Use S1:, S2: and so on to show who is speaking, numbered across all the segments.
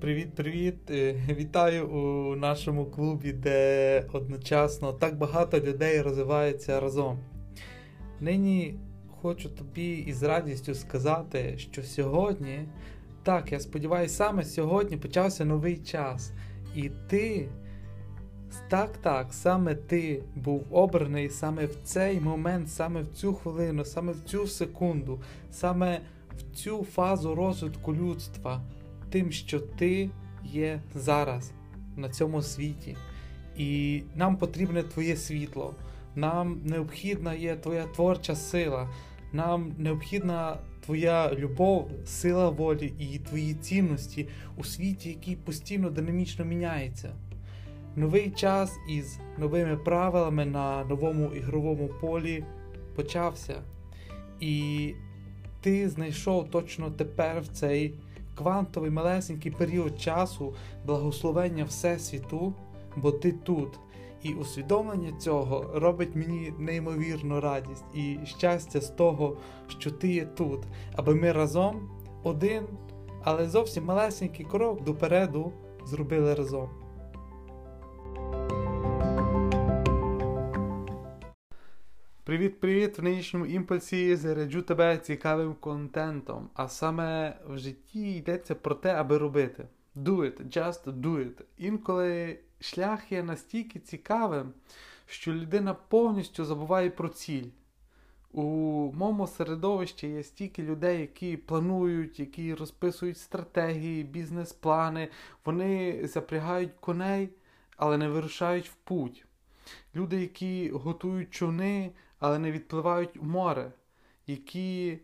S1: Привіт-привіт! Вітаю у нашому клубі, де одночасно так багато людей розвиваються разом. Нині хочу тобі із радістю сказати, що сьогодні, так, я сподіваюся, саме сьогодні почався новий час. І ти, так, так, саме ти був обраний саме в цей момент, саме в цю хвилину, саме в цю секунду, саме в цю фазу розвитку людства тим, що ти є зараз на цьому світі. І нам потрібне твоє світло, нам необхідна є твоя творча сила, нам необхідна твоя любов, сила волі і твої цінності у світі, який постійно динамічно міняється. Новий час із новими правилами на новому ігровому полі почався. І ти знайшов точно тепер в цей квантовий малесенький період часу благословення Всесвіту, бо ти тут. І усвідомлення цього робить мені неймовірну радість і щастя з того, що ти є тут, аби ми разом один, але зовсім малесенький крок допереду зробили разом. Привіт-привіт! В нинішньому імпульсі заряджу тебе цікавим контентом. А саме в житті йдеться про те, аби робити. Do it, just do it. Інколи шлях є настільки цікавим, що людина повністю забуває про ціль. У моєму середовищі є стільки людей, які планують, які розписують стратегії, бізнес-плани, вони запрягають коней, але не вирушають в путь. Люди, які готують човни, але не відпливають у море, які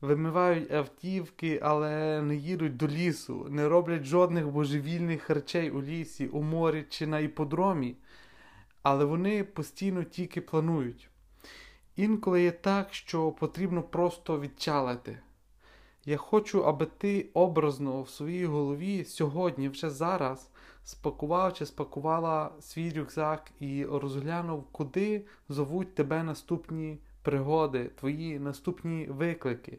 S1: вимивають автівки, але не їдуть до лісу, не роблять жодних божевільних речей у лісі, у морі чи на іподромі, але вони постійно тільки планують. Інколи є так, що потрібно просто відчалити. Я хочу, аби ти образно в своїй голові сьогодні, вже зараз, спакував чи спакувала свій рюкзак і розглянув, куди зовуть тебе наступні пригоди, твої наступні виклики,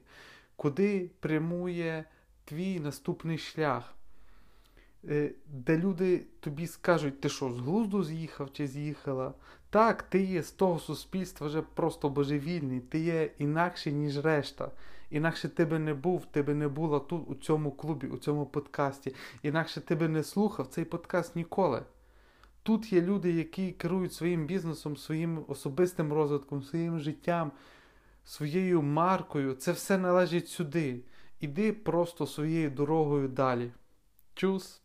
S1: куди прямує твій наступний шлях, де люди тобі скажуть, ти що, з глузду з'їхав чи з'їхала? Так, ти є з того суспільства вже просто божевільний, ти є інакший, ніж решта. Інакше ти би не був, ти би не була тут, у цьому клубі, у цьому подкасті. Інакше ти би не слухав цей подкаст ніколи. Тут є люди, які керують своїм бізнесом, своїм особистим розвитком, своїм життям, своєю маркою. Це все належить сюди. Іди просто своєю дорогою далі. Чус!